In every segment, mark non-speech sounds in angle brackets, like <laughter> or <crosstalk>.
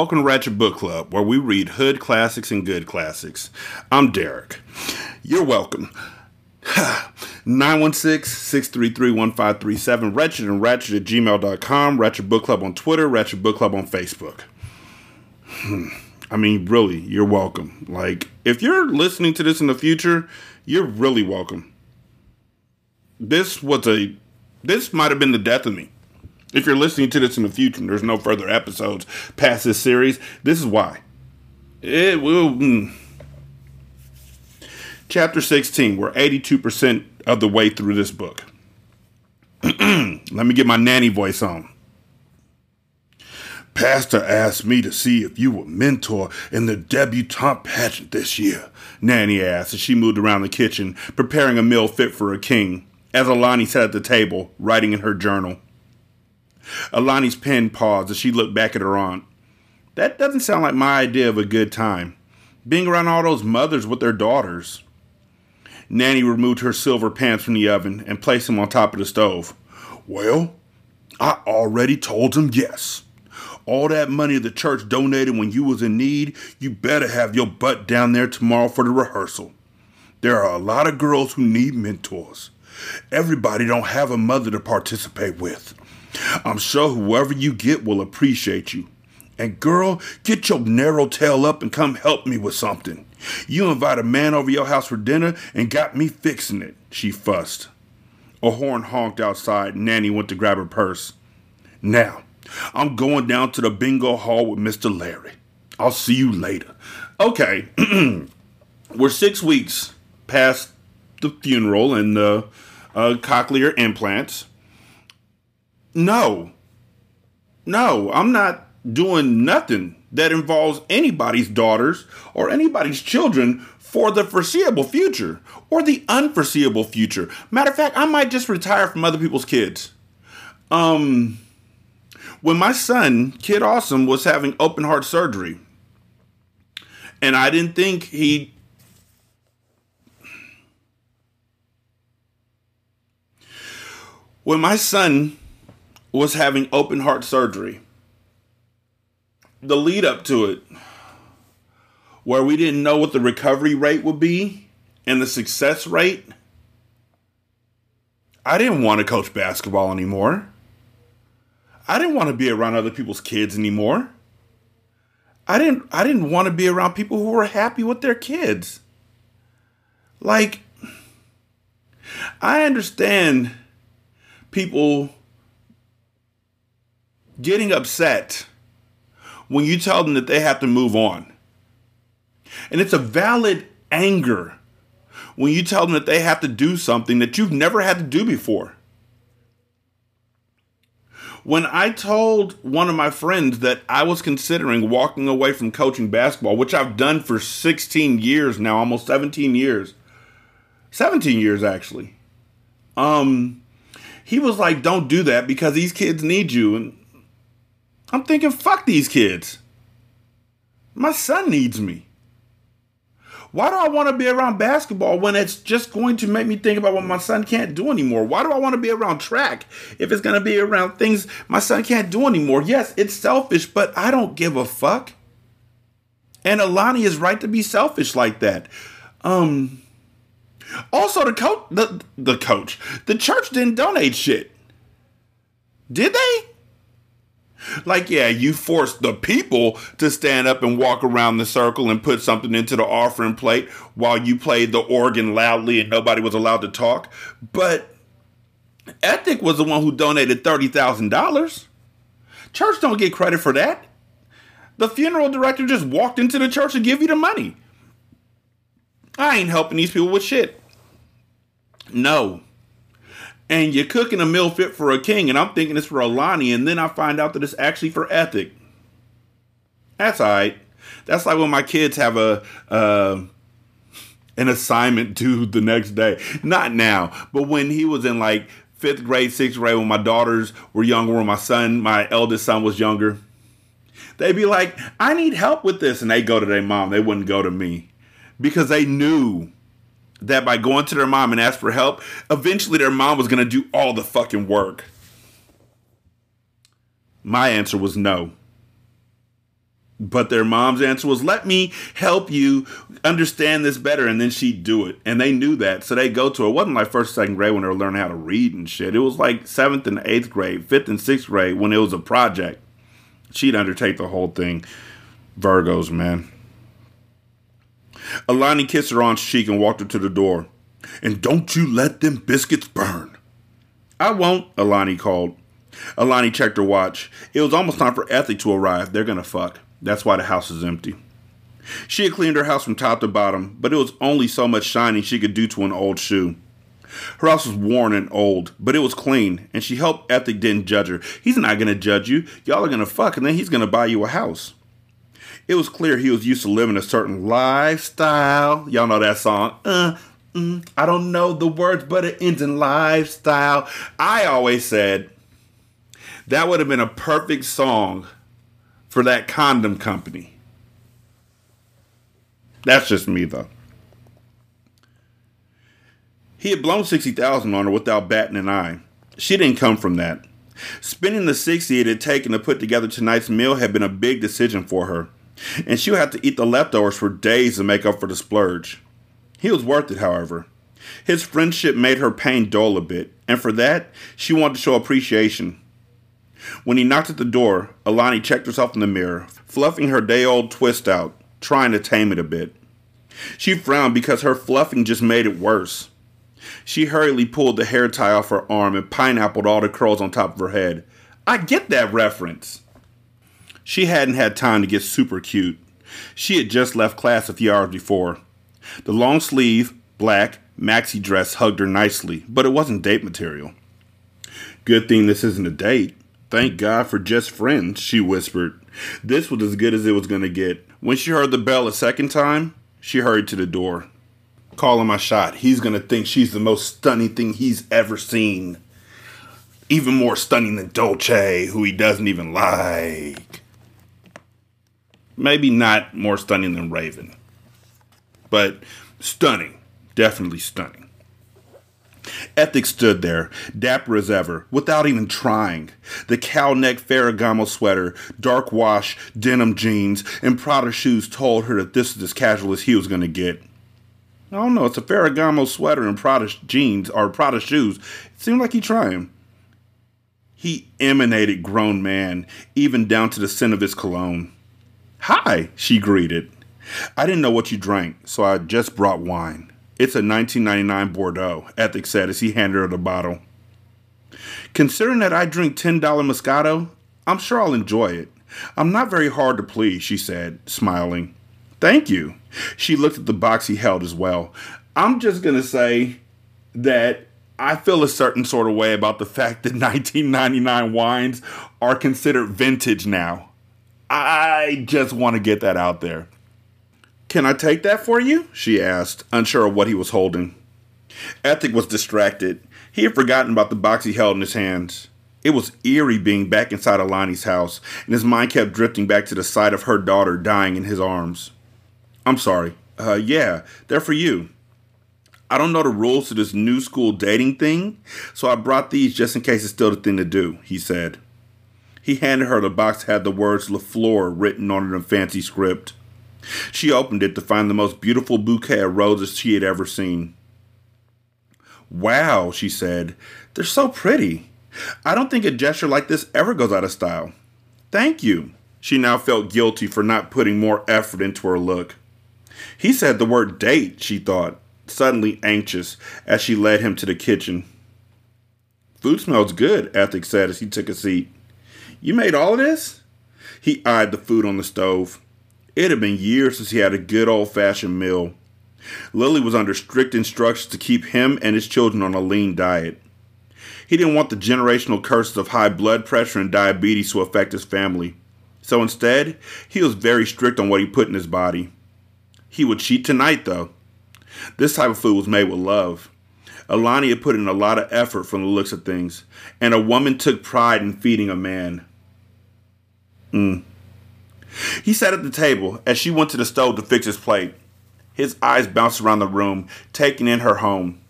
Welcome to Ratchet Book Club, where we read hood classics and good classics. I'm Derek. You're welcome. <sighs> 916-633-1537, Ratchet and Ratchet at gmail.com, Ratchet Book Club on Twitter, Ratchet Book Club on Facebook. Hmm. I mean, really, you're welcome. Like, if you're listening to this in the future, you're really welcome. This was a, this might have been the death of me. If you're listening to this in the future and there's no further episodes past this series, this is why. It will. Mm. Chapter 16. We're 82% of the way through this book. <clears throat> Let me get my nanny voice on. Pastor asked me to see if you were mentor in the debutante pageant this year, Nanny asked as she moved around the kitchen, preparing a meal fit for a king, as Alani sat at the table, writing in her journal. Alani's pen paused as she looked back at her aunt. That doesn't sound like my idea of a good time. Being around all those mothers with their daughters. Nanny removed her silver pans from the oven and placed them on top of the stove. Well, I already told him yes. All that money the church donated when you was in need, you better have your butt down there tomorrow for the rehearsal. There are a lot of girls who need mentors. Everybody don't have a mother to participate with. I'm sure whoever you get will appreciate you. And girl, get your narrow tail up and come help me with something. You invite a man over your house for dinner and got me fixing it, she fussed. A horn honked outside. Nanny went to grab her purse. Now, I'm going down to the bingo hall with Mr. Larry. I'll see you later. Okay, <clears throat> we're six weeks past the funeral and the uh, cochlear implants. No. No, I'm not doing nothing that involves anybody's daughters or anybody's children for the foreseeable future or the unforeseeable future. Matter of fact, I might just retire from other people's kids. Um, when my son, Kid Awesome, was having open heart surgery, and I didn't think he. When my son was having open heart surgery. The lead up to it, where we didn't know what the recovery rate would be and the success rate, I didn't want to coach basketball anymore. I didn't want to be around other people's kids anymore. I didn't I didn't want to be around people who were happy with their kids. Like I understand people getting upset when you tell them that they have to move on. And it's a valid anger when you tell them that they have to do something that you've never had to do before. When I told one of my friends that I was considering walking away from coaching basketball, which I've done for 16 years now, almost 17 years, 17 years actually, um, he was like, Don't do that because these kids need you. And I'm thinking, fuck these kids. My son needs me. Why do I want to be around basketball when it's just going to make me think about what my son can't do anymore? Why do I want to be around track if it's going to be around things my son can't do anymore? Yes, it's selfish, but I don't give a fuck. And Alani is right to be selfish like that. Um also the coach the the coach, the church didn't donate shit. Did they? Like, yeah, you forced the people to stand up and walk around the circle and put something into the offering plate while you played the organ loudly and nobody was allowed to talk. But Ethic was the one who donated $30,000. Church don't get credit for that. The funeral director just walked into the church to give you the money. I ain't helping these people with shit. No, and you're cooking a meal fit for a king, and I'm thinking it's for Alani, and then I find out that it's actually for Ethic. That's alright. That's like when my kids have a uh, an assignment <laughs> due the next day. Not now, but when he was in like fifth grade, sixth grade, when my daughters were younger, when my son, my eldest son, was younger, they'd be like, "I need help with this," and they go to their mom. They wouldn't go to me because they knew that by going to their mom and ask for help, eventually their mom was going to do all the fucking work. My answer was no. But their mom's answer was, let me help you understand this better. And then she'd do it. And they knew that. So they go to. It wasn't like first, second grade when they were learning how to read and shit. It was like seventh and eighth grade, fifth and sixth grade when it was a project. She'd undertake the whole thing. Virgos, man. Alani kissed her aunt's cheek and walked her to the door. And don't you let them biscuits burn. I won't, Alani called. Alani checked her watch. It was almost time for Ethic to arrive. They're gonna fuck. That's why the house is empty. She had cleaned her house from top to bottom, but it was only so much shining she could do to an old shoe. Her house was worn and old, but it was clean, and she hoped Ethic didn't judge her. He's not gonna judge you. Y'all are gonna fuck, and then he's gonna buy you a house. It was clear he was used to living a certain lifestyle. Y'all know that song. Uh, mm, I don't know the words, but it ends in lifestyle. I always said that would have been a perfect song for that condom company. That's just me, though. He had blown 60,000 on her without batting an eye. She didn't come from that. Spending the 60 it had taken to put together tonight's meal had been a big decision for her and she would have to eat the leftovers for days to make up for the splurge. He was worth it, however. His friendship made her pain dull a bit, and for that, she wanted to show appreciation. When he knocked at the door, Alani checked herself in the mirror, fluffing her day old twist out, trying to tame it a bit. She frowned because her fluffing just made it worse. She hurriedly pulled the hair tie off her arm and pineappled all the curls on top of her head. I get that reference. She hadn't had time to get super cute. She had just left class a few hours before. The long sleeve, black, maxi dress hugged her nicely, but it wasn't date material. Good thing this isn't a date. Thank God for just friends, she whispered. This was as good as it was going to get. When she heard the bell a second time, she hurried to the door. Calling my shot. He's going to think she's the most stunning thing he's ever seen. Even more stunning than Dolce, who he doesn't even like. Maybe not more stunning than Raven, but stunning. Definitely stunning. Ethic stood there, dapper as ever, without even trying. The cow neck Ferragamo sweater, dark wash, denim jeans, and Prada shoes told her that this was as casual as he was going to get. I don't know, it's a Ferragamo sweater and Prada jeans, or Prada shoes. It seemed like he trying. He emanated grown man, even down to the scent of his cologne. Hi, she greeted. I didn't know what you drank, so I just brought wine. It's a 1999 Bordeaux, Ethic said as he handed her the bottle. Considering that I drink $10 Moscato, I'm sure I'll enjoy it. I'm not very hard to please, she said, smiling. Thank you. She looked at the box he held as well. I'm just going to say that I feel a certain sort of way about the fact that <laughs> 1999 wines are considered vintage now. I just want to get that out there. Can I take that for you? she asked, unsure of what he was holding. Ethic was distracted. He had forgotten about the box he held in his hands. It was eerie being back inside Alani's house, and his mind kept drifting back to the sight of her daughter dying in his arms. I'm sorry. Uh, yeah, they're for you. I don't know the rules to this new school dating thing, so I brought these just in case it's still the thing to do, he said. He handed her the box that had the words LaFleur written on it in fancy script. She opened it to find the most beautiful bouquet of roses she had ever seen. Wow, she said. They're so pretty. I don't think a gesture like this ever goes out of style. Thank you. She now felt guilty for not putting more effort into her look. He said the word date, she thought, suddenly anxious as she led him to the kitchen. Food smells good, Ethic said as he took a seat. You made all of this? He eyed the food on the stove. It had been years since he had a good old fashioned meal. Lily was under strict instructions to keep him and his children on a lean diet. He didn't want the generational curses of high blood pressure and diabetes to affect his family. So instead, he was very strict on what he put in his body. He would cheat tonight, though. This type of food was made with love. Alani had put in a lot of effort from the looks of things, and a woman took pride in feeding a man. Mm. He sat at the table as she went to the stove to fix his plate. His eyes bounced around the room, taking in her home.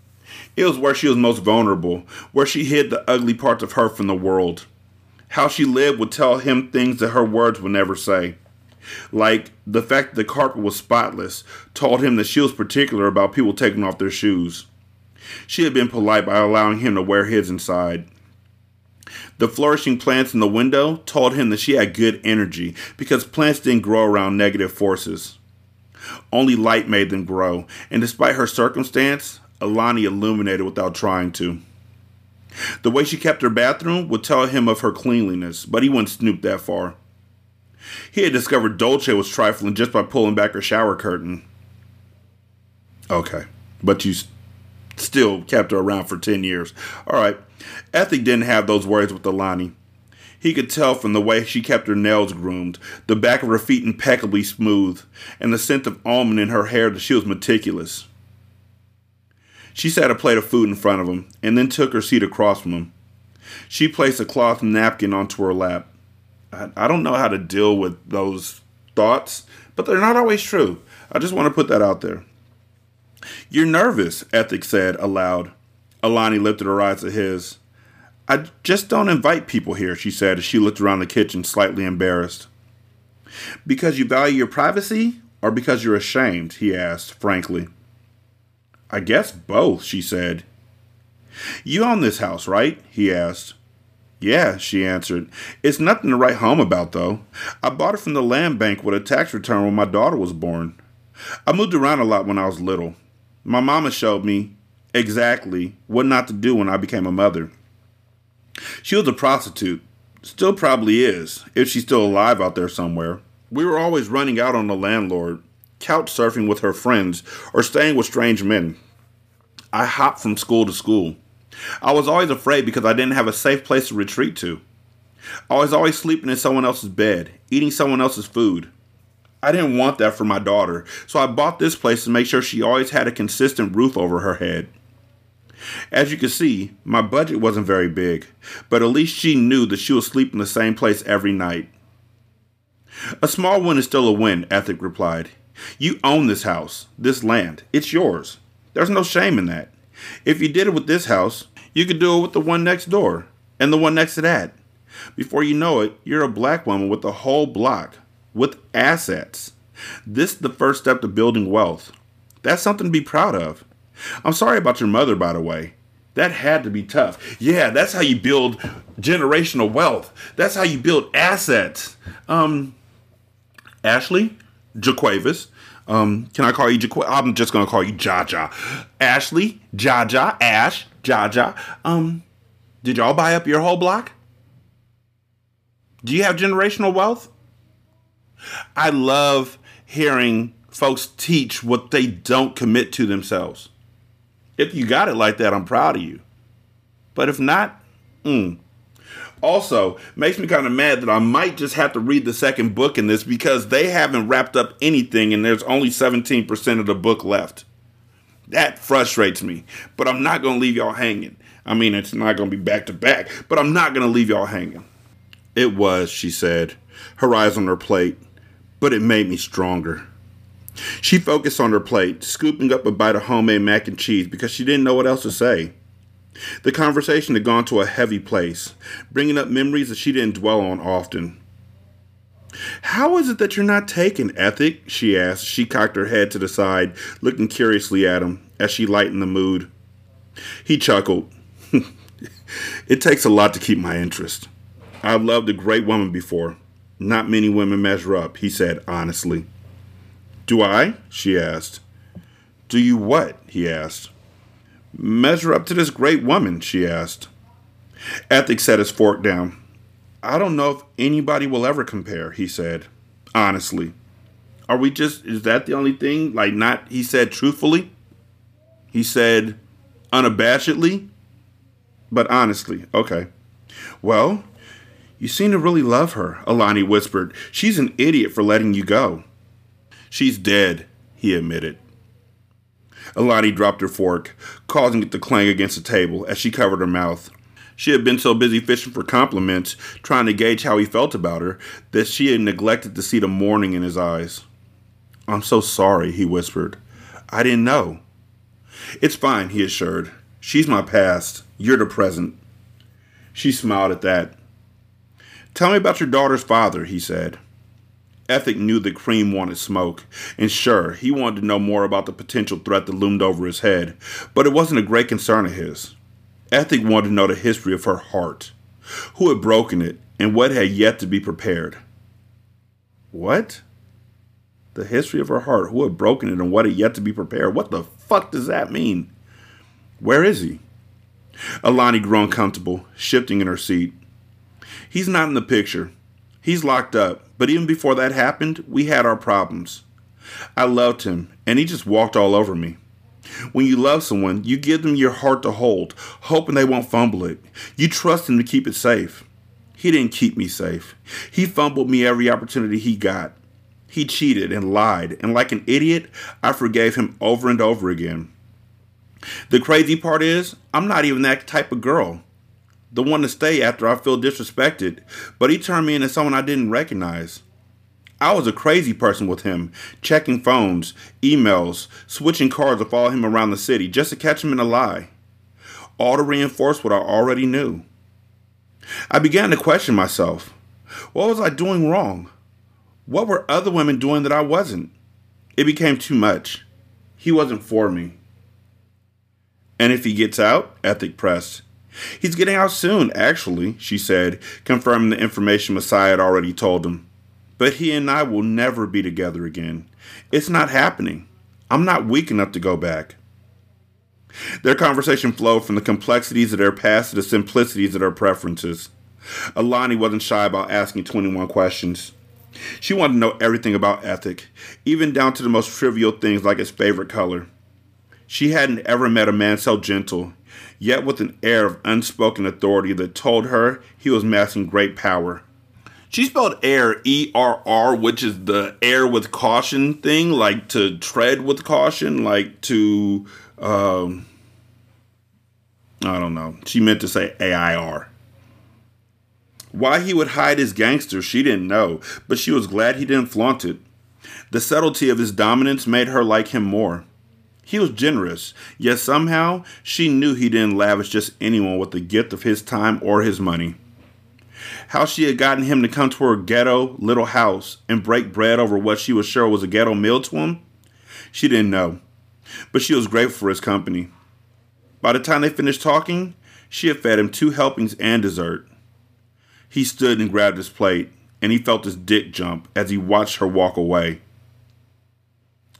It was where she was most vulnerable, where she hid the ugly parts of her from the world. How she lived would tell him things that her words would never say. Like the fact that the carpet was spotless told him that she was particular about people taking off their shoes. She had been polite by allowing him to wear his inside. The flourishing plants in the window told him that she had good energy because plants didn't grow around negative forces. Only light made them grow, and despite her circumstance, Alani illuminated without trying to. The way she kept her bathroom would tell him of her cleanliness, but he wouldn't snoop that far. He had discovered Dolce was trifling just by pulling back her shower curtain. Okay, but you still kept her around for 10 years. All right, Ethic didn't have those worries with Alani. He could tell from the way she kept her nails groomed, the back of her feet impeccably smooth, and the scent of almond in her hair that she was meticulous. She set a plate of food in front of him and then took her seat across from him. She placed a cloth napkin onto her lap. I, I don't know how to deal with those thoughts, but they're not always true. I just want to put that out there. You're nervous, Ethic said aloud. Alani lifted her eyes to his. I just don't invite people here, she said as she looked around the kitchen, slightly embarrassed. Because you value your privacy, or because you're ashamed? he asked, frankly. I guess both, she said. You own this house, right? he asked. Yeah, she answered. It's nothing to write home about, though. I bought it from the land bank with a tax return when my daughter was born. I moved around a lot when I was little. My mama showed me exactly what not to do when I became a mother. She was a prostitute. Still probably is, if she's still alive out there somewhere. We were always running out on the landlord, couch surfing with her friends, or staying with strange men. I hopped from school to school. I was always afraid because I didn't have a safe place to retreat to. I was always sleeping in someone else's bed, eating someone else's food. I didn't want that for my daughter, so I bought this place to make sure she always had a consistent roof over her head. As you can see, my budget wasn't very big, but at least she knew that she would sleep in the same place every night. A small win is still a win, Ethic replied. You own this house, this land. It's yours. There's no shame in that. If you did it with this house, you could do it with the one next door and the one next to that. Before you know it, you're a black woman with a whole block, with assets. This is the first step to building wealth. That's something to be proud of. I'm sorry about your mother, by the way. That had to be tough. Yeah, that's how you build generational wealth. That's how you build assets. Um, Ashley, Jaquavis. Um, can I call you Jaquavis? I'm just gonna call you Jaja. Ashley, Jaja, Ash, Jaja. Um, did y'all buy up your whole block? Do you have generational wealth? I love hearing folks teach what they don't commit to themselves. If you got it like that, I'm proud of you. But if not, mm. Also, makes me kind of mad that I might just have to read the second book in this because they haven't wrapped up anything and there's only 17% of the book left. That frustrates me, but I'm not going to leave y'all hanging. I mean, it's not going to be back to back, but I'm not going to leave y'all hanging. It was, she said, her eyes on her plate, but it made me stronger. She focused on her plate, scooping up a bite of homemade mac and cheese because she didn't know what else to say. The conversation had gone to a heavy place, bringing up memories that she didn't dwell on often. How is it that you're not taken, Ethic? she asked. She cocked her head to the side, looking curiously at him as she lightened the mood. He chuckled. <laughs> it takes a lot to keep my interest. I've loved a great woman before, Not many women measure up, he said honestly. Do I? she asked. Do you what? he asked. Measure up to this great woman, she asked. Ethic set his fork down. I don't know if anybody will ever compare, he said. Honestly. Are we just, is that the only thing? Like, not, he said truthfully? He said unabashedly? But honestly, okay. Well, you seem to really love her, Alani whispered. She's an idiot for letting you go. She's dead, he admitted. Alani dropped her fork, causing it to clang against the table as she covered her mouth. She had been so busy fishing for compliments, trying to gauge how he felt about her, that she had neglected to see the mourning in his eyes. I'm so sorry, he whispered. I didn't know. It's fine, he assured. She's my past. You're the present. She smiled at that. Tell me about your daughter's father, he said. Ethic knew that Cream wanted smoke, and sure, he wanted to know more about the potential threat that loomed over his head, but it wasn't a great concern of his. Ethic wanted to know the history of her heart, who had broken it, and what had yet to be prepared. What? The history of her heart, who had broken it, and what had yet to be prepared. What the fuck does that mean? Where is he? Alani grew uncomfortable, shifting in her seat. He's not in the picture. He's locked up, but even before that happened, we had our problems. I loved him, and he just walked all over me. When you love someone, you give them your heart to hold, hoping they won't fumble it. You trust him to keep it safe. He didn't keep me safe. He fumbled me every opportunity he got. He cheated and lied, and like an idiot, I forgave him over and over again. The crazy part is, I'm not even that type of girl. The one to stay after I feel disrespected, but he turned me into someone I didn't recognize. I was a crazy person with him, checking phones, emails, switching cars to follow him around the city just to catch him in a lie. All to reinforce what I already knew. I began to question myself. What was I doing wrong? What were other women doing that I wasn't? It became too much. He wasn't for me. And if he gets out? Ethic pressed. He's getting out soon, actually, she said, confirming the information Messiah had already told him but he and I will never be together again. It's not happening. I'm not weak enough to go back. Their conversation flowed from the complexities of their past to the simplicities of their preferences. Alani wasn't shy about asking 21 questions. She wanted to know everything about Ethic, even down to the most trivial things like his favorite color. She hadn't ever met a man so gentle, yet with an air of unspoken authority that told her he was amassing great power. She spelled air E R R, which is the air with caution thing, like to tread with caution, like to um, I don't know. She meant to say A I R. Why he would hide his gangster, she didn't know, but she was glad he didn't flaunt it. The subtlety of his dominance made her like him more. He was generous, yet somehow she knew he didn't lavish just anyone with the gift of his time or his money how she had gotten him to come to her ghetto little house and break bread over what she was sure was a ghetto meal to him, she didn't know. But she was grateful for his company. By the time they finished talking, she had fed him two helpings and dessert. He stood and grabbed his plate, and he felt his dick jump as he watched her walk away.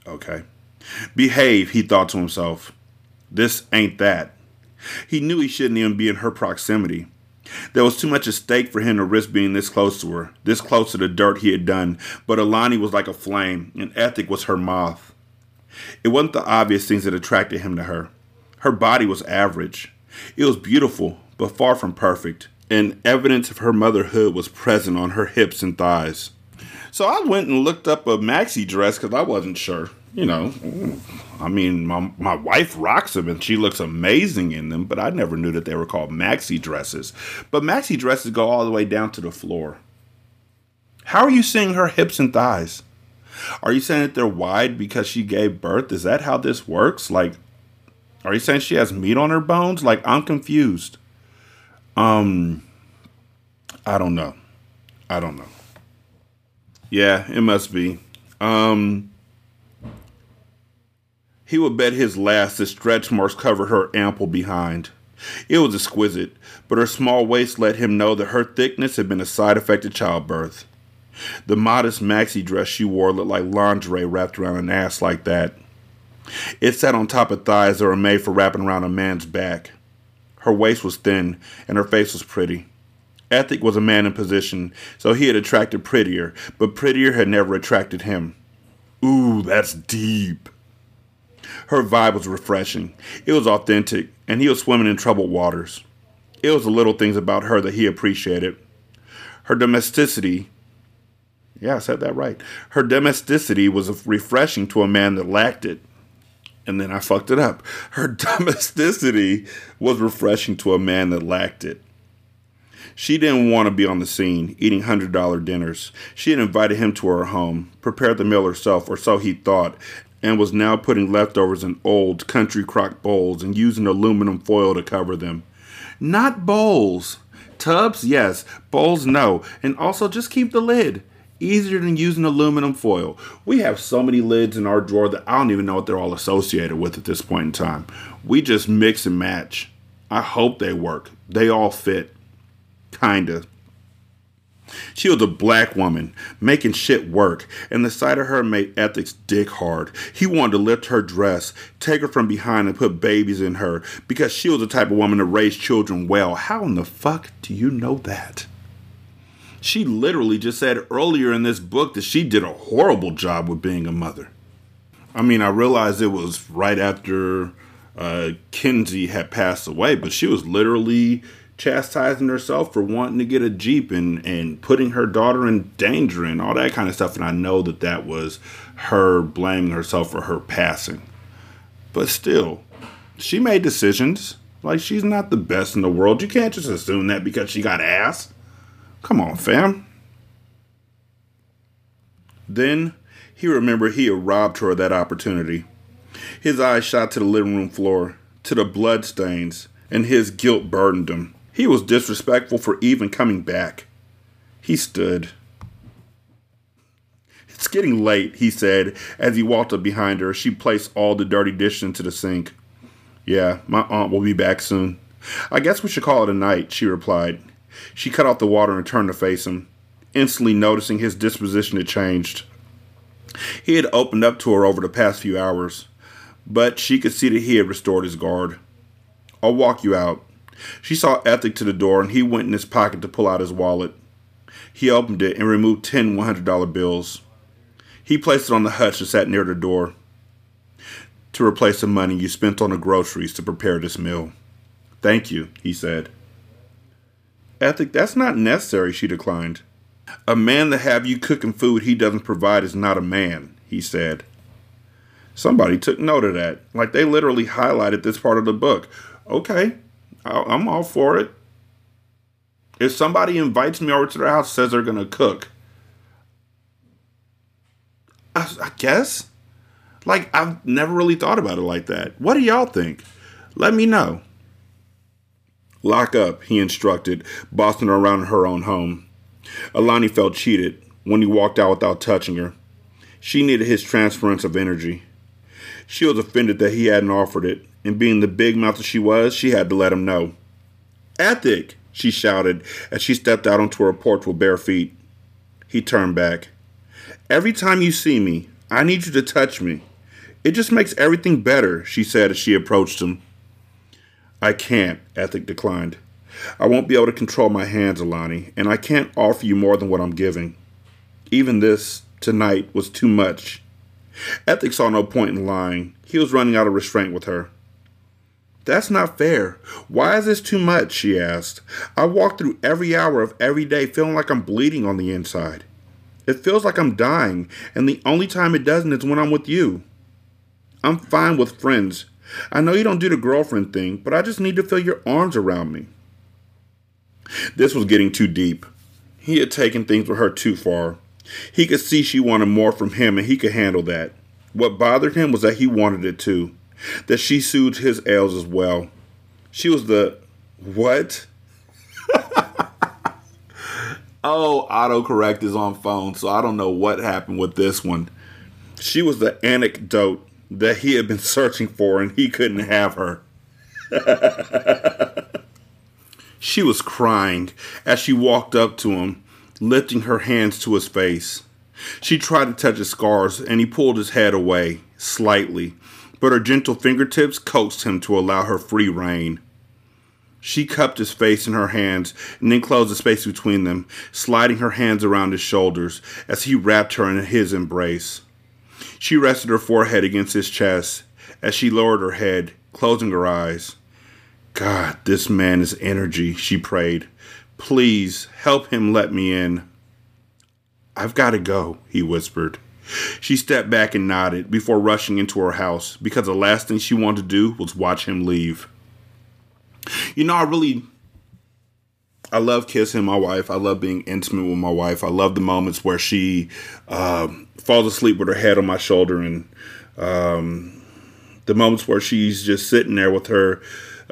Okay. Behave, he thought to himself. This ain't that. He knew he shouldn't even be in her proximity. There was too much at stake for him to risk being this close to her, this close to the dirt he had done, but Alani was like a flame, and Ethic was her moth. It wasn't the obvious things that attracted him to her. Her body was average. It was beautiful, but far from perfect, and evidence of her motherhood was present on her hips and thighs. So I went and looked up a maxi dress because I wasn't sure you know, I mean, my my wife rocks them and she looks amazing in them, but I never knew that they were called maxi dresses. But maxi dresses go all the way down to the floor. How are you seeing her hips and thighs? Are you saying that they're wide because she gave birth? Is that how this works? Like, are you saying she has meat on her bones? Like, I'm confused. Um, I don't know. I don't know. Yeah, it must be. Um, he would bet his last that stretch marks covered her ample behind. It was exquisite, but her small waist let him know that her thickness had been a side effect of childbirth. The modest maxi dress she wore looked like lingerie wrapped around an ass like that. It sat on top of thighs that were made for wrapping around a man's back. Her waist was thin, and her face was pretty. Ethic was a man in position, so he had attracted prettier, but prettier had never attracted him. Ooh, that's deep. Her vibe was refreshing. It was authentic, and he was swimming in troubled waters. It was the little things about her that he appreciated. Her domesticity, yeah, I said that right. Her domesticity was refreshing to a man that lacked it. And then I fucked it up. Her <laughs> domesticity was refreshing to a man that lacked it. She didn't want to be on the scene, eating $100 dinners. She had invited him to her home, prepared the meal herself, or so he thought, and was now putting leftovers in old country crock bowls and using aluminum foil to cover them. Not bowls. Tubs, yes. Bowls, no. And also just keep the lid. Easier than using aluminum foil. We have so many lids in our drawer that I don't even know what they're all associated with at this point in time. We just mix and match. I hope they work. They all fit. Kinda. She was a black woman, making shit work, and the sight of her made Ethics dick hard. He wanted to lift her dress, take her from behind, and put babies in her because she was the type of woman to raise children well. How in the fuck do you know that? She literally just said earlier in this book that she did a horrible job with being a mother. I mean, I realized it was right after uh, Kenzie had passed away, but she was literally chastising herself for wanting to get a Jeep and, and putting her daughter in danger and all that kind of stuff. And I know that that was her blaming herself for her passing. But still, she made decisions. Like, she's not the best in the world. You can't just assume that because she got ass. Come on, fam. Then he remembered he had robbed her of that opportunity. His eyes shot to the living room floor, to the bloodstains, and his guilt burdened him. He was disrespectful for even coming back. He stood. It's getting late, he said as he walked up behind her. She placed all the dirty dishes into the sink. Yeah, my aunt will be back soon. I guess we should call it a night, she replied. She cut off the water and turned to face him, instantly noticing his disposition had changed. He had opened up to her over the past few hours, but she could see that he had restored his guard. I'll walk you out. She saw Ethic to the door, and he went in his pocket to pull out his wallet. He opened it and removed ten $100 bills. He placed it on the hutch that sat near the door to replace the money you spent on the groceries to prepare this meal. Thank you, he said. Ethic, that's not necessary, she declined. A man that have you cooking food he doesn't provide is not a man, he said. Somebody took note of that. Like they literally highlighted this part of the book. Okay, I'm all for it. If somebody invites me over to their house, says they're gonna cook, I, I guess. Like I've never really thought about it like that. What do y'all think? Let me know. Lock up, he instructed, bossing her around her own home. Alani felt cheated when he walked out without touching her. She needed his transference of energy. She was offended that he hadn't offered it, and being the big mouth that she was, she had to let him know. Ethic, she shouted as she stepped out onto her porch with bare feet. He turned back. Every time you see me, I need you to touch me. It just makes everything better, she said as she approached him. I can't, Ethic declined. I won't be able to control my hands, Alani, and I can't offer you more than what I'm giving. Even this, tonight, was too much. Ethic saw no point in lying. He was running out of restraint with her. That's not fair. Why is this too much? she asked. I walk through every hour of every day feeling like I'm bleeding on the inside. It feels like I'm dying, and the only time it doesn't is when I'm with you. I'm fine with friends. I know you don't do the girlfriend thing, but I just need to feel your arms around me. This was getting too deep. He had taken things with her too far. He could see she wanted more from him, and he could handle that. What bothered him was that he wanted it too that she soothed his ails as well. She was the what? <laughs> oh, autocorrect is on phone, so I don't know what happened with this one. She was the anecdote that he had been searching for and he couldn't have her. <laughs> she was crying as she walked up to him, lifting her hands to his face. She tried to touch his scars, and he pulled his head away, slightly, but her gentle fingertips coaxed him to allow her free rein. She cupped his face in her hands and then closed the space between them, sliding her hands around his shoulders as he wrapped her in his embrace. She rested her forehead against his chest as she lowered her head, closing her eyes. God, this man is energy, she prayed. Please help him let me in. I've got to go, he whispered. She stepped back and nodded before rushing into her house because the last thing she wanted to do was watch him leave. You know, I really I love kissing my wife. I love being intimate with my wife. I love the moments where she uh, falls asleep with her head on my shoulder and um, the moments where she's just sitting there with her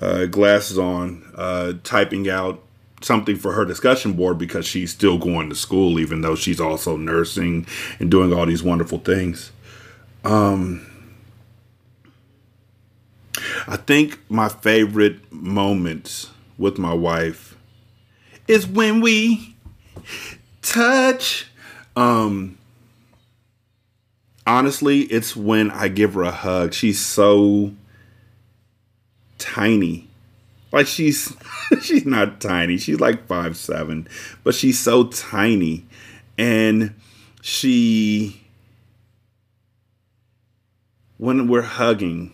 uh, glasses on, uh, typing out something for her discussion board because she's still going to school, even though she's also nursing and doing all these wonderful things. Um, I think my favorite moments with my wife is when we touch. Um, honestly, it's when I give her a hug. She's so tiny. Like she's <laughs> she's not tiny. She's like five seven, but she's so tiny, and she when we're hugging,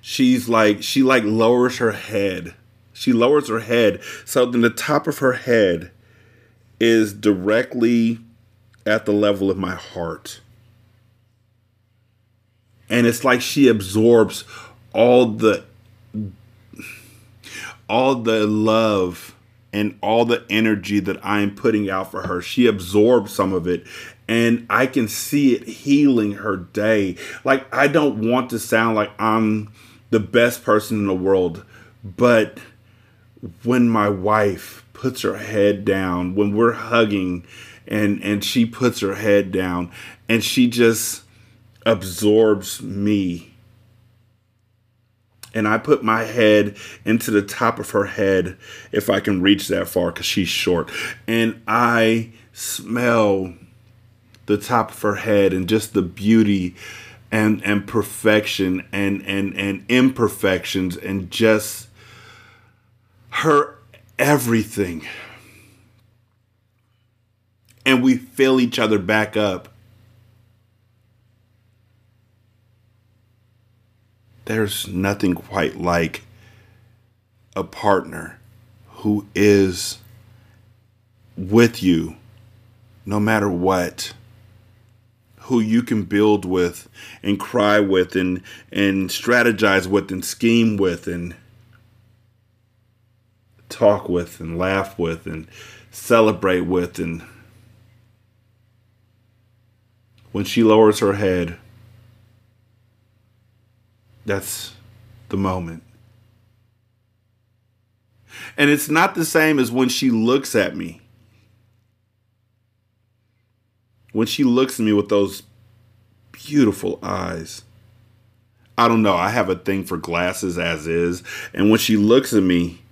she's like she like lowers her head. She lowers her head so then the top of her head is directly at the level of my heart. And it's like she absorbs all the all the love and all the energy that I'm putting out for her. She absorbs some of it and I can see it healing her day. Like I don't want to sound like I'm the best person in the world, but when my wife puts her head down, when we're hugging and and she puts her head down and she just absorbs me and I put my head into the top of her head if I can reach that far because she's short. And I smell the top of her head and just the beauty and and perfection and and and imperfections and just her everything. And we fill each other back up there's nothing quite like a partner who is with you no matter what who you can build with and cry with and and strategize with and scheme with and talk with and laugh with and celebrate with and when she lowers her head that's the moment. And it's not the same as when she looks at me. When she looks at me with those beautiful eyes. I don't know. I have a thing for glasses as is. And when she looks at me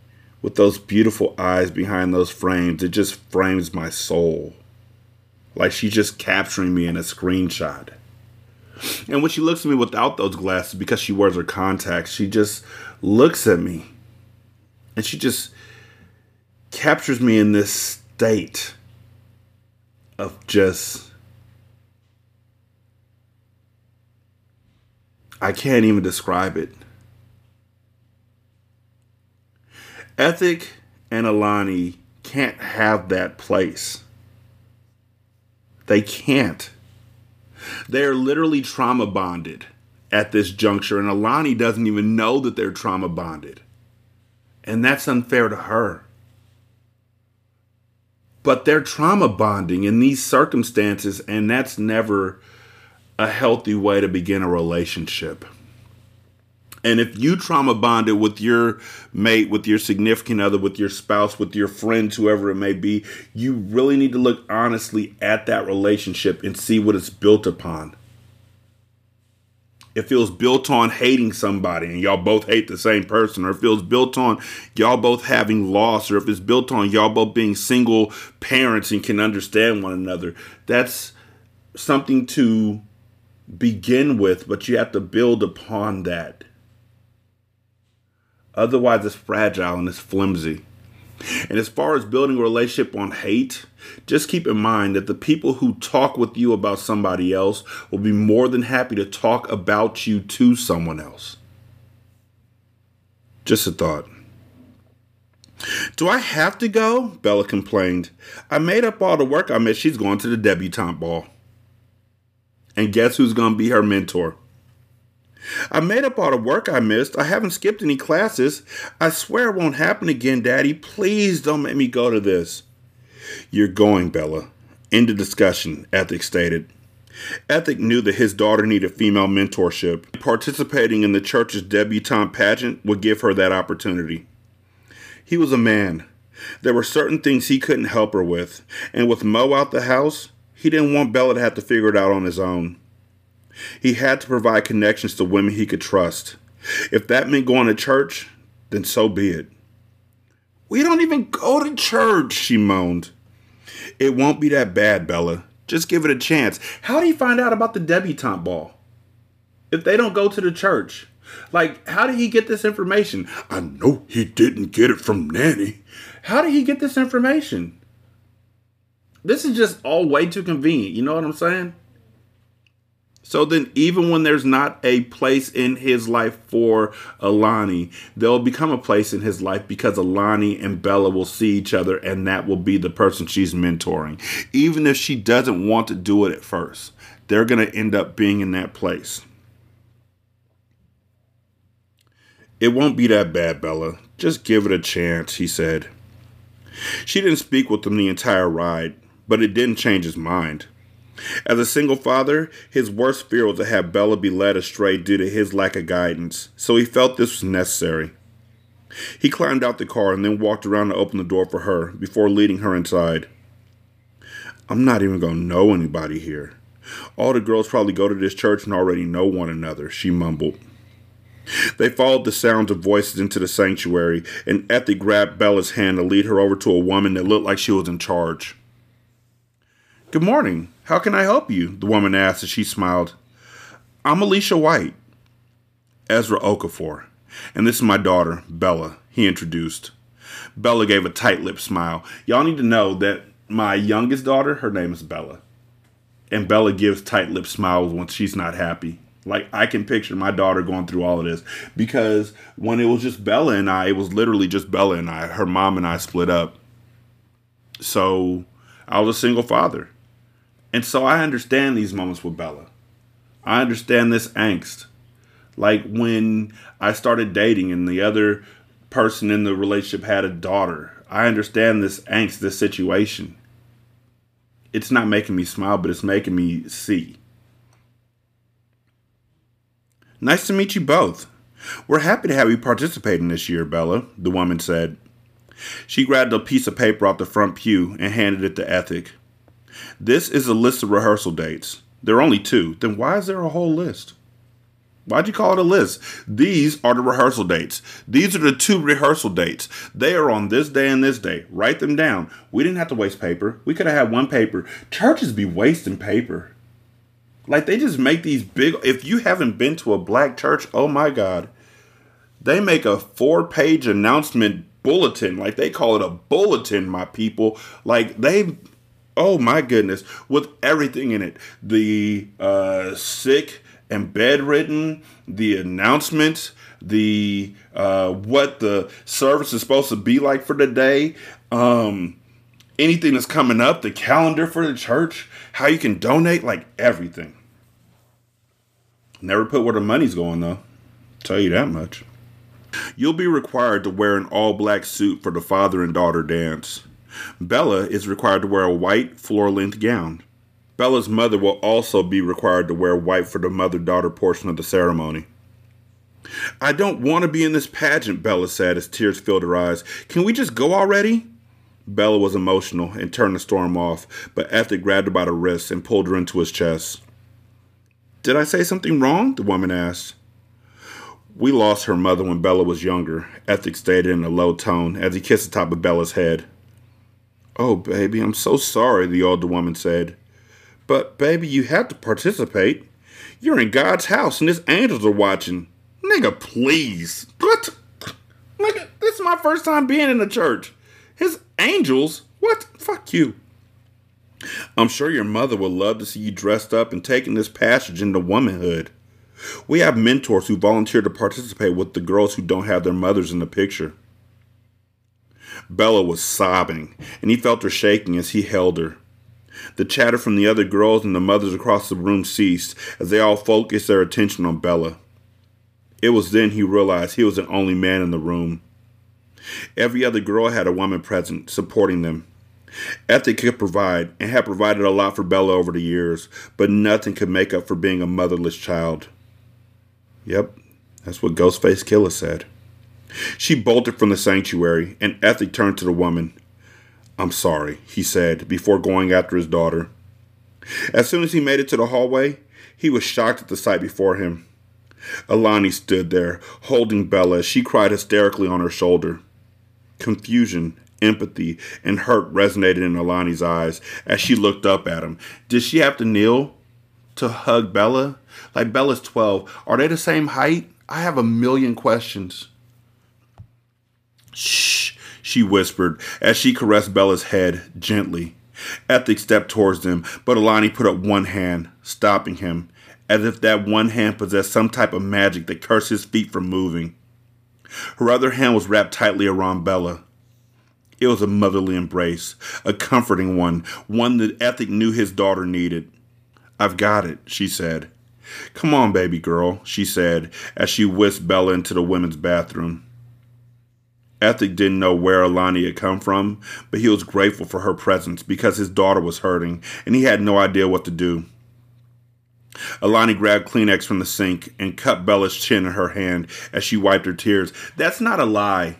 with those beautiful eyes behind those frames, it just frames my soul. Like she's just capturing me in a screenshot. And when she looks at me without those glasses, because she wears her contacts, she just looks at me and she just captures me in this state of just. I can't even describe it. Ethic and Alani can't have that place. They can't. They're literally trauma bonded at this juncture, and Alani doesn't even know that they're trauma bonded. And that's unfair to her. But they're trauma bonding in these circumstances, and that's never a healthy way to begin a relationship. And if you trauma bonded with your mate, with your significant other, with your spouse, with your friends, whoever it may be, you really need to look honestly at that relationship and see what it's built upon. If it was built on hating somebody and y'all both hate the same person, or if it was built on y'all both having loss, or if it's built on y'all both being single parents and can understand one another, that's something to begin with, but you have to build upon that. Otherwise, it's fragile and it's flimsy. And as far as building a relationship on hate, just keep in mind that the people who talk with you about somebody else will be more than happy to talk about you to someone else. Just a thought. Do I have to go? Bella complained. I made up all the work I missed. She's going to the debutante ball. And guess who's going to be her mentor? I made up all the work I missed. I haven't skipped any classes. I swear it won't happen again, Daddy. Please don't make me go to this. You're going, Bella. End of discussion, Ethic stated. Ethic knew that his daughter needed female mentorship. Participating in the church's debutante pageant would give her that opportunity. He was a man. There were certain things he couldn't help her with, and with Mo out the house, he didn't want Bella to have to figure it out on his own. He had to provide connections to women he could trust. If that meant going to church, then so be it. We don't even go to church, she moaned. It won't be that bad, Bella. Just give it a chance. How do you find out about the debutante ball? If they don't go to the church, like, how did he get this information? I know he didn't get it from Nanny. How did he get this information? This is just all way too convenient. You know what I'm saying? So then, even when there's not a place in his life for Alani, there'll become a place in his life because Alani and Bella will see each other, and that will be the person she's mentoring. Even if she doesn't want to do it at first, they're going to end up being in that place. It won't be that bad, Bella. Just give it a chance, he said. She didn't speak with him the entire ride, but it didn't change his mind. As a single father, his worst fear was to have Bella be led astray due to his lack of guidance, so he felt this was necessary. He climbed out the car and then walked around to open the door for her before leading her inside. I'm not even going to know anybody here. All the girls probably go to this church and already know one another, she mumbled. They followed the sounds of voices into the sanctuary, and Ethic grabbed Bella's hand to lead her over to a woman that looked like she was in charge. Good morning. How can I help you? The woman asked as she smiled. I'm Alicia White. Ezra Okafor. And this is my daughter, Bella, he introduced. Bella gave a tight lipped smile. Y'all need to know that my youngest daughter, her name is Bella. And Bella gives tight lipped smiles when she's not happy. Like I can picture my daughter going through all of this because when it was just Bella and I, it was literally just Bella and I. Her mom and I split up. So I was a single father. And so I understand these moments with Bella. I understand this angst. Like when I started dating and the other person in the relationship had a daughter. I understand this angst, this situation. It's not making me smile, but it's making me see. Nice to meet you both. We're happy to have you participating this year, Bella, the woman said. She grabbed a piece of paper off the front pew and handed it to Ethic. This is a list of rehearsal dates. There are only two. Then why is there a whole list? Why'd you call it a list? These are the rehearsal dates. These are the two rehearsal dates. They are on this day and this day. Write them down. We didn't have to waste paper. We could have had one paper. Churches be wasting paper. Like they just make these big. If you haven't been to a black church, oh my God, they make a four page announcement bulletin. Like they call it a bulletin, my people. Like they oh my goodness, with everything in it. The uh, sick and bedridden, the announcements, the uh, what the service is supposed to be like for the day, um, anything that's coming up, the calendar for the church, how you can donate, like everything. Never put where the money's going though. Tell you that much. You'll be required to wear an all black suit for the father and daughter dance. Bella is required to wear a white floor length gown. Bella's mother will also be required to wear white for the mother daughter portion of the ceremony. I don't want to be in this pageant, Bella said as tears filled her eyes. Can we just go already? Bella was emotional and turned the storm off, but Ethic grabbed her by the wrist and pulled her into his chest. Did I say something wrong? The woman asked. We lost her mother when Bella was younger, Ethic stated in a low tone as he kissed the top of Bella's head. Oh, baby, I'm so sorry, the older woman said. But, baby, you have to participate. You're in God's house and his angels are watching. Nigga, please. What? Nigga, this is my first time being in a church. His angels? What? Fuck you. I'm sure your mother would love to see you dressed up and taking this passage into womanhood. We have mentors who volunteer to participate with the girls who don't have their mothers in the picture. Bella was sobbing, and he felt her shaking as he held her. The chatter from the other girls and the mothers across the room ceased as they all focused their attention on Bella. It was then he realized he was the only man in the room. Every other girl had a woman present, supporting them. Ethic could provide, and had provided a lot for Bella over the years, but nothing could make up for being a motherless child. Yep, that's what Ghostface Killah said. She bolted from the sanctuary, and Ethic turned to the woman. I'm sorry, he said, before going after his daughter. As soon as he made it to the hallway, he was shocked at the sight before him. Alani stood there, holding Bella as she cried hysterically on her shoulder. Confusion, empathy, and hurt resonated in Alani's eyes as she looked up at him. Did she have to kneel to hug Bella? Like Bella's 12. Are they the same height? I have a million questions. Shh, she whispered as she caressed Bella's head gently. Ethic stepped towards them, but Alani put up one hand, stopping him, as if that one hand possessed some type of magic that cursed his feet from moving. Her other hand was wrapped tightly around Bella. It was a motherly embrace, a comforting one, one that Ethic knew his daughter needed. I've got it, she said. Come on, baby girl, she said as she whisked Bella into the women's bathroom. Ethic didn't know where Alani had come from, but he was grateful for her presence because his daughter was hurting and he had no idea what to do. Alani grabbed Kleenex from the sink and cut Bella's chin in her hand as she wiped her tears. That's not a lie.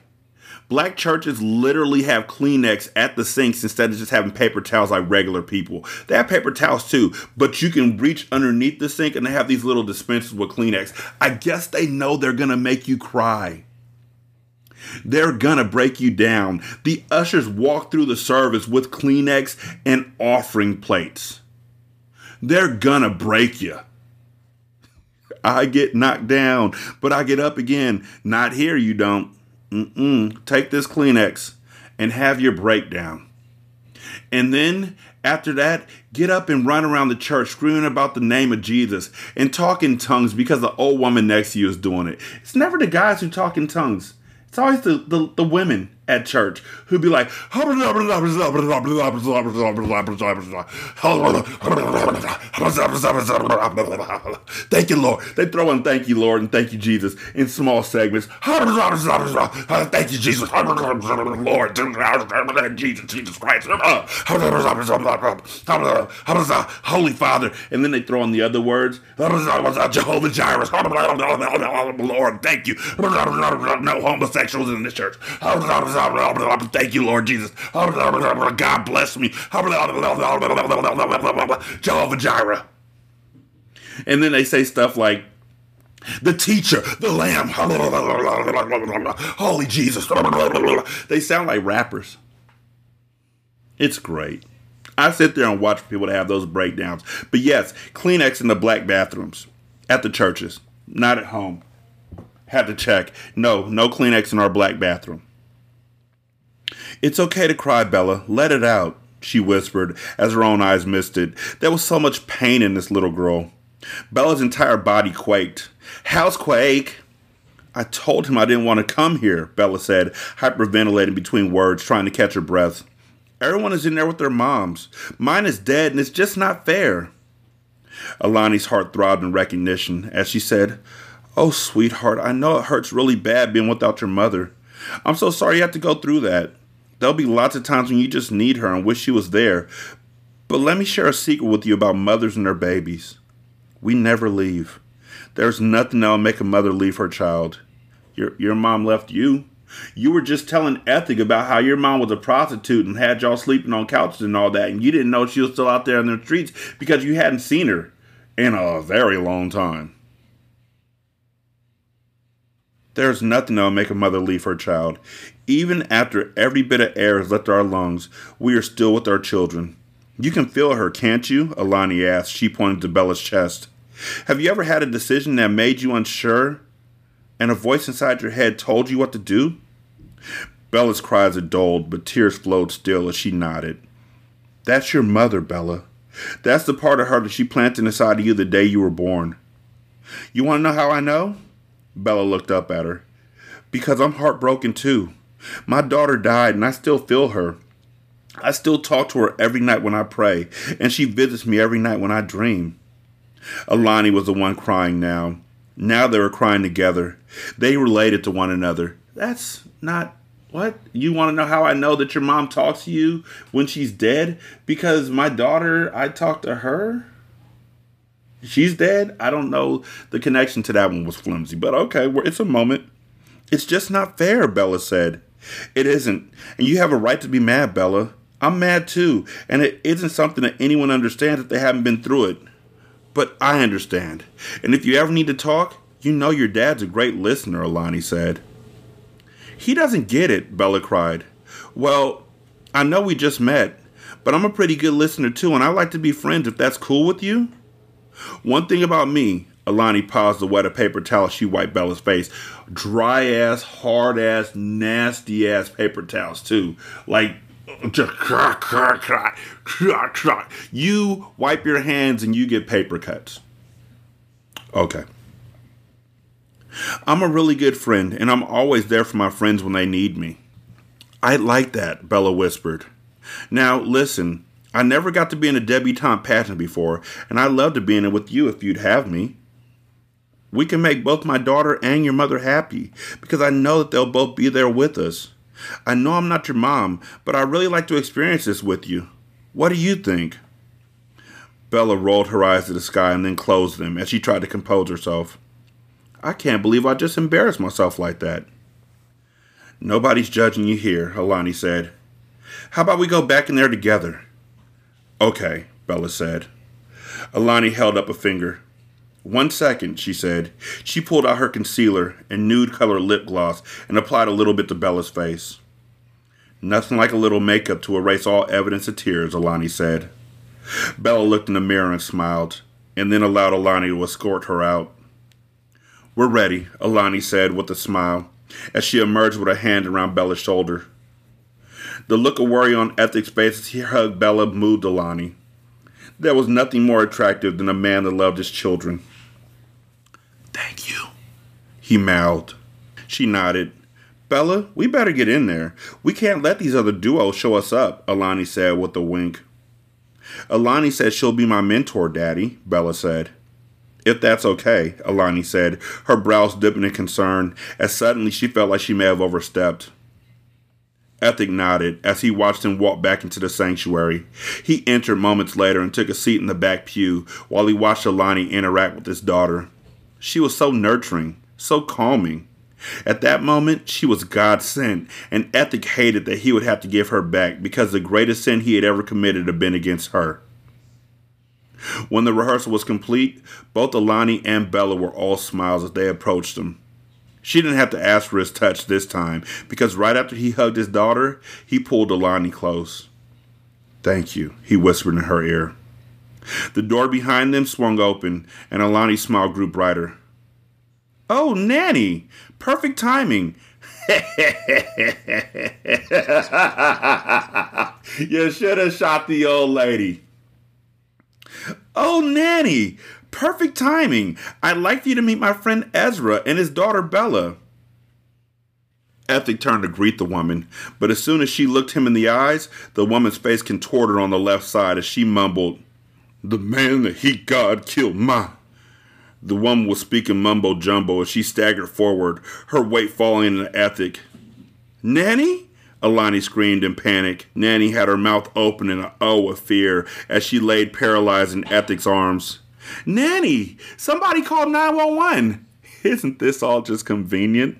Black churches literally have Kleenex at the sinks instead of just having paper towels like regular people. They have paper towels too, but you can reach underneath the sink and they have these little dispensers with Kleenex. I guess they know they're gonna make you cry. They're gonna break you down. The ushers walk through the service with Kleenex and offering plates. They're gonna break you. I get knocked down, but I get up again. Not here, you don't. Mm-mm. Take this Kleenex and have your breakdown. And then after that, get up and run around the church screaming about the name of Jesus and talk in tongues because the old woman next to you is doing it. It's never the guys who talk in tongues. It's always the, the, the women at church who'd be like, thank you, Lord. They throw in thank you, Lord, and thank you, Jesus in small segments. Thank you, Jesus. Lord, Jesus, Jesus Christ. Holy Father. And then they throw in the other words. Jehovah Jireh. Lord, thank you. No homosexuals in this church. Thank you, Lord Jesus. God bless me. Jehovah Jireh. And then they say stuff like, the teacher, the lamb, holy Jesus. They sound like rappers. It's great. I sit there and watch people to have those breakdowns. But yes, Kleenex in the black bathrooms at the churches, not at home. Had to check. No, no Kleenex in our black bathroom. It's okay to cry, Bella. Let it out, she whispered as her own eyes misted. There was so much pain in this little girl. Bella's entire body quaked. House quake! I told him I didn't want to come here, Bella said, hyperventilating between words, trying to catch her breath. Everyone is in there with their moms. Mine is dead, and it's just not fair. Alani's heart throbbed in recognition as she said, Oh, sweetheart, I know it hurts really bad being without your mother. I'm so sorry you have to go through that. There'll be lots of times when you just need her and wish she was there. But let me share a secret with you about mothers and their babies. We never leave. There's nothing that'll make a mother leave her child. Your your mom left you. You were just telling Ethic about how your mom was a prostitute and had y'all sleeping on couches and all that, and you didn't know she was still out there in the streets because you hadn't seen her. in a very long time. There's nothing that'll make a mother leave her child. Even after every bit of air has left our lungs, we are still with our children. You can feel her, can't you? Alani asked. She pointed to Bella's chest. Have you ever had a decision that made you unsure and a voice inside your head told you what to do? Bella's cries had dulled, but tears flowed still as she nodded. That's your mother, Bella. That's the part of her that she planted inside of you the day you were born. You want to know how I know? Bella looked up at her. Because I'm heartbroken too. My daughter died and I still feel her. I still talk to her every night when I pray, and she visits me every night when I dream. Alani was the one crying now. Now they were crying together. They related to one another. That's not what? You want to know how I know that your mom talks to you when she's dead? Because my daughter, I talked to her. She's dead. I don't know. The connection to that one was flimsy, but okay, it's a moment. It's just not fair, Bella said. It isn't. And you have a right to be mad, Bella. I'm mad too, and it isn't something that anyone understands if they haven't been through it. But I understand. And if you ever need to talk, you know your dad's a great listener, Alani said. He doesn't get it, Bella cried. Well, I know we just met, but I'm a pretty good listener too, and I like to be friends if that's cool with you. One thing about me, Alani paused to wet a paper towel she wiped Bella's face. Dry ass, hard ass, nasty ass paper towels too. Like just you wipe your hands and you get paper cuts. Okay. I'm a really good friend, and I'm always there for my friends when they need me. I like that, Bella whispered. Now, listen, I never got to be in a debutante pageant before, and I'd love to be in it with you if you'd have me. We can make both my daughter and your mother happy, because I know that they'll both be there with us. I know I'm not your mom, but I really like to experience this with you. What do you think? Bella rolled her eyes to the sky and then closed them as she tried to compose herself. I can't believe I just embarrassed myself like that. Nobody's judging you here, Alani said. How about we go back in there together? Okay, Bella said. Alani held up a finger. One second, she said. She pulled out her concealer and nude color lip gloss and applied a little bit to Bella's face. Nothing like a little makeup to erase all evidence of tears, Alani said. Bella looked in the mirror and smiled, and then allowed Alani to escort her out. We're ready, Alani said with a smile, as she emerged with a hand around Bella's shoulder. The look of worry on Ethic's face as he hugged Bella moved Alani. There was nothing more attractive than a man that loved his children. Thank you, he mouthed. She nodded. Bella, we better get in there. We can't let these other duos show us up, Alani said with a wink. Alani said she'll be my mentor, Daddy, Bella said. If that's okay, Alani said, her brows dipping in concern, as suddenly she felt like she may have overstepped. Ethic nodded as he watched him walk back into the sanctuary. He entered moments later and took a seat in the back pew while he watched Alani interact with his daughter. She was so nurturing, so calming. At that moment, she was God sent, and Ethic hated that he would have to give her back because the greatest sin he had ever committed had been against her. When the rehearsal was complete, both Alani and Bella were all smiles as they approached him. She didn't have to ask for his touch this time because right after he hugged his daughter, he pulled Alani close. Thank you, he whispered in her ear. The door behind them swung open, and Alani's smile grew brighter. Oh, Nanny! Perfect timing! <laughs> you should have shot the old lady. Oh, Nanny! Perfect timing! I'd like for you to meet my friend Ezra and his daughter Bella. Ethic turned to greet the woman, but as soon as she looked him in the eyes, the woman's face contorted on the left side as she mumbled, the man that he God killed my. The woman was speaking mumbo jumbo as she staggered forward, her weight falling into Ethic. Nanny? Alani screamed in panic. Nanny had her mouth open in an O of fear as she laid paralyzed in Ethic's arms. Nanny! Somebody called 911! Isn't this all just convenient?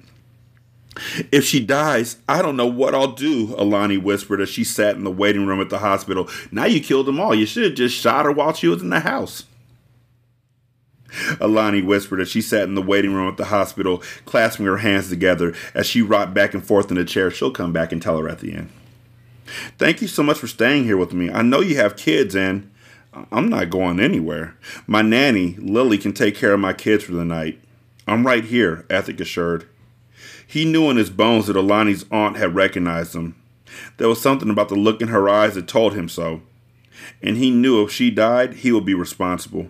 If she dies, I don't know what I'll do, Alani whispered as she sat in the waiting room at the hospital. Now you killed them all. You should have just shot her while she was in the house. Alani whispered as she sat in the waiting room at the hospital, clasping her hands together as she rocked back and forth in the chair. She'll come back and tell her at the end. Thank you so much for staying here with me. I know you have kids, and I'm not going anywhere. My nanny, Lily, can take care of my kids for the night. I'm right here, Ethic assured. He knew in his bones that Alani's aunt had recognized him. There was something about the look in her eyes that told him so. And he knew if she died, he would be responsible.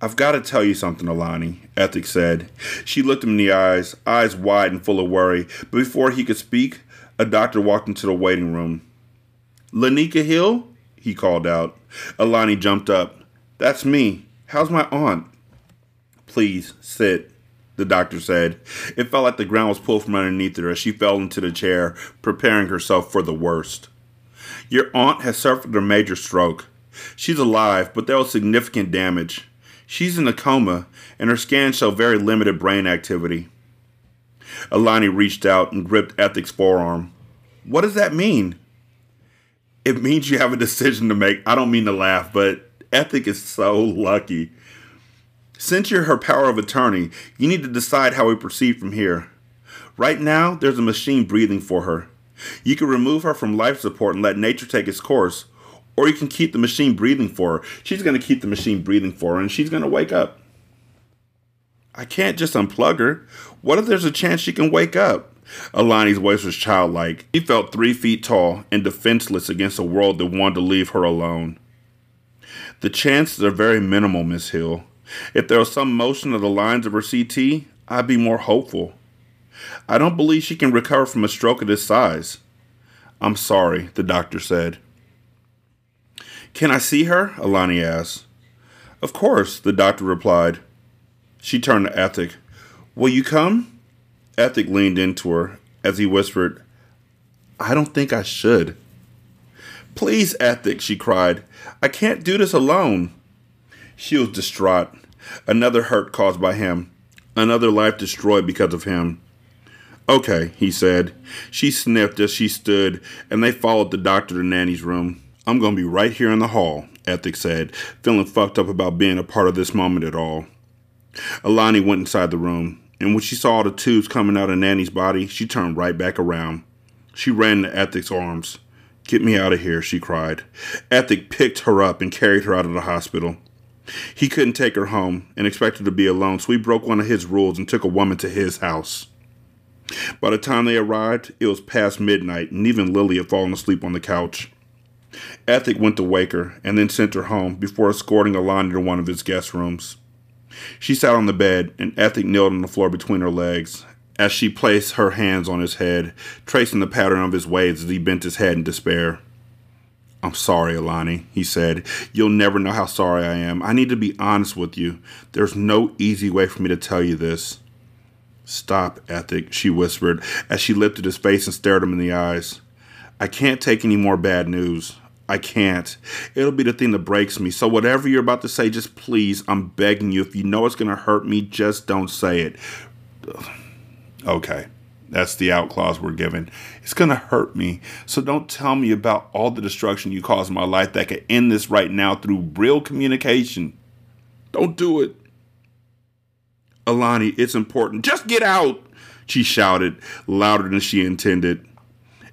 I've got to tell you something, Alani, Ethic said. She looked him in the eyes, eyes wide and full of worry, but before he could speak, a doctor walked into the waiting room. Lanika Hill? He called out. Alani jumped up. That's me. How's my aunt? Please, sit, the doctor said. It felt like the ground was pulled from underneath her as she fell into the chair, preparing herself for the worst. Your aunt has suffered a major stroke. She's alive, but there was significant damage. She's in a coma, and her scans show very limited brain activity. Alani reached out and gripped Ethic's forearm. What does that mean? It means you have a decision to make. I don't mean to laugh, but Ethic is so lucky. Since you're her power of attorney, you need to decide how we proceed from here. Right now, there's a machine breathing for her. You can remove her from life support and let nature take its course, or you can keep the machine breathing for her. She's going to keep the machine breathing for her, and she's going to wake up. I can't just unplug her. What if there's a chance she can wake up? Alani's voice was childlike. She felt three feet tall and defenseless against a world that wanted to leave her alone. The chances are very minimal, Miss Hill. If there was some motion of the lines of her CT, I'd be more hopeful. I don't believe she can recover from a stroke of this size. I'm sorry, the doctor said. Can I see her? Alani asked. Of course, the doctor replied. She turned to Ethic. Will you come? Ethic leaned into her as he whispered, I don't think I should. Please, Ethic, she cried. I can't do this alone. She was distraught. Another hurt caused by him. Another life destroyed because of him. Okay, he said. She sniffed as she stood, and they followed the doctor to Nanny's room. I'm going to be right here in the hall, Ethic said, feeling fucked up about being a part of this moment at all. Alani went inside the room, and when she saw the tubes coming out of Nanny's body, she turned right back around. She ran to Ethic's arms. Get me out of here, she cried. Ethic picked her up and carried her out of the hospital. He couldn't take her home and expected to be alone, so he broke one of his rules and took a woman to his house. By the time they arrived, it was past midnight, and even Lily had fallen asleep on the couch. Ethic went to wake her and then sent her home before escorting Alani to one of his guest rooms. She sat on the bed, and Ethic knelt on the floor between her legs as she placed her hands on his head, tracing the pattern of his waves as he bent his head in despair. I'm sorry, Alani, he said. You'll never know how sorry I am. I need to be honest with you. There's no easy way for me to tell you this. Stop, Ethic, she whispered as she lifted his face and stared him in the eyes. I can't take any more bad news. I can't. It'll be the thing that breaks me. So, whatever you're about to say, just please, I'm begging you. If you know it's going to hurt me, just don't say it. Okay. That's the out clause we're given. It's going to hurt me. So don't tell me about all the destruction you caused in my life that could end this right now through real communication. Don't do it. Alani, it's important. Just get out, she shouted, louder than she intended.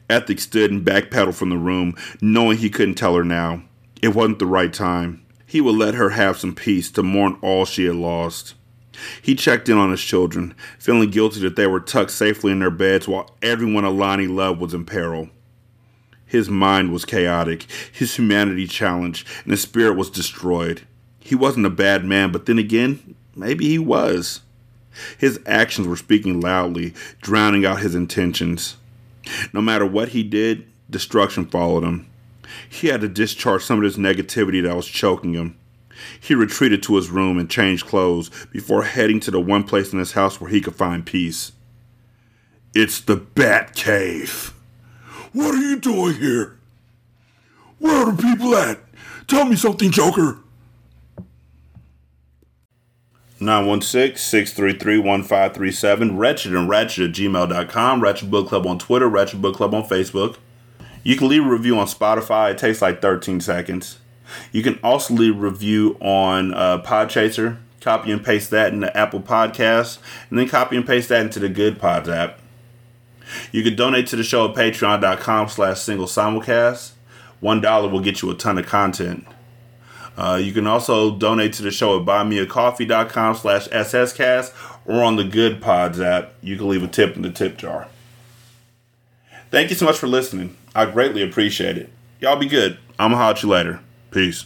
Ethic stood and backpedaled from the room, knowing he couldn't tell her now. It wasn't the right time. He would let her have some peace to mourn all she had lost. He checked in on his children, feeling guilty that they were tucked safely in their beds while everyone Alani loved was in peril. His mind was chaotic, his humanity challenged, and his spirit was destroyed. He wasn't a bad man, but then again, maybe he was. His actions were speaking loudly, drowning out his intentions. No matter what he did, destruction followed him. He had to discharge some of this negativity that was choking him. He retreated to his room and changed clothes before heading to the one place in his house where he could find peace. It's the Bat Cave. What are you doing here? Where are the people at? Tell me something, Joker. 916-633-1537, wretched and ratchet at gmail.com, Ratchet Book Club on Twitter, Ratchet Book Club on Facebook. You can leave a review on Spotify. It takes like 13 seconds. You can also leave a review on uh, Podchaser. Copy and paste that into Apple Podcasts, and then copy and paste that into the Good Pods app. You can donate to the show at patreon.com slash single simulcast. One dollar will get you a ton of content. Uh, you can also donate to the show at buymeacoffee.com slash sscast or on the Good Pods app. You can leave a tip in the tip jar. Thank you so much for listening. I greatly appreciate it. Y'all be good. I'm going to holler at you later. Peace.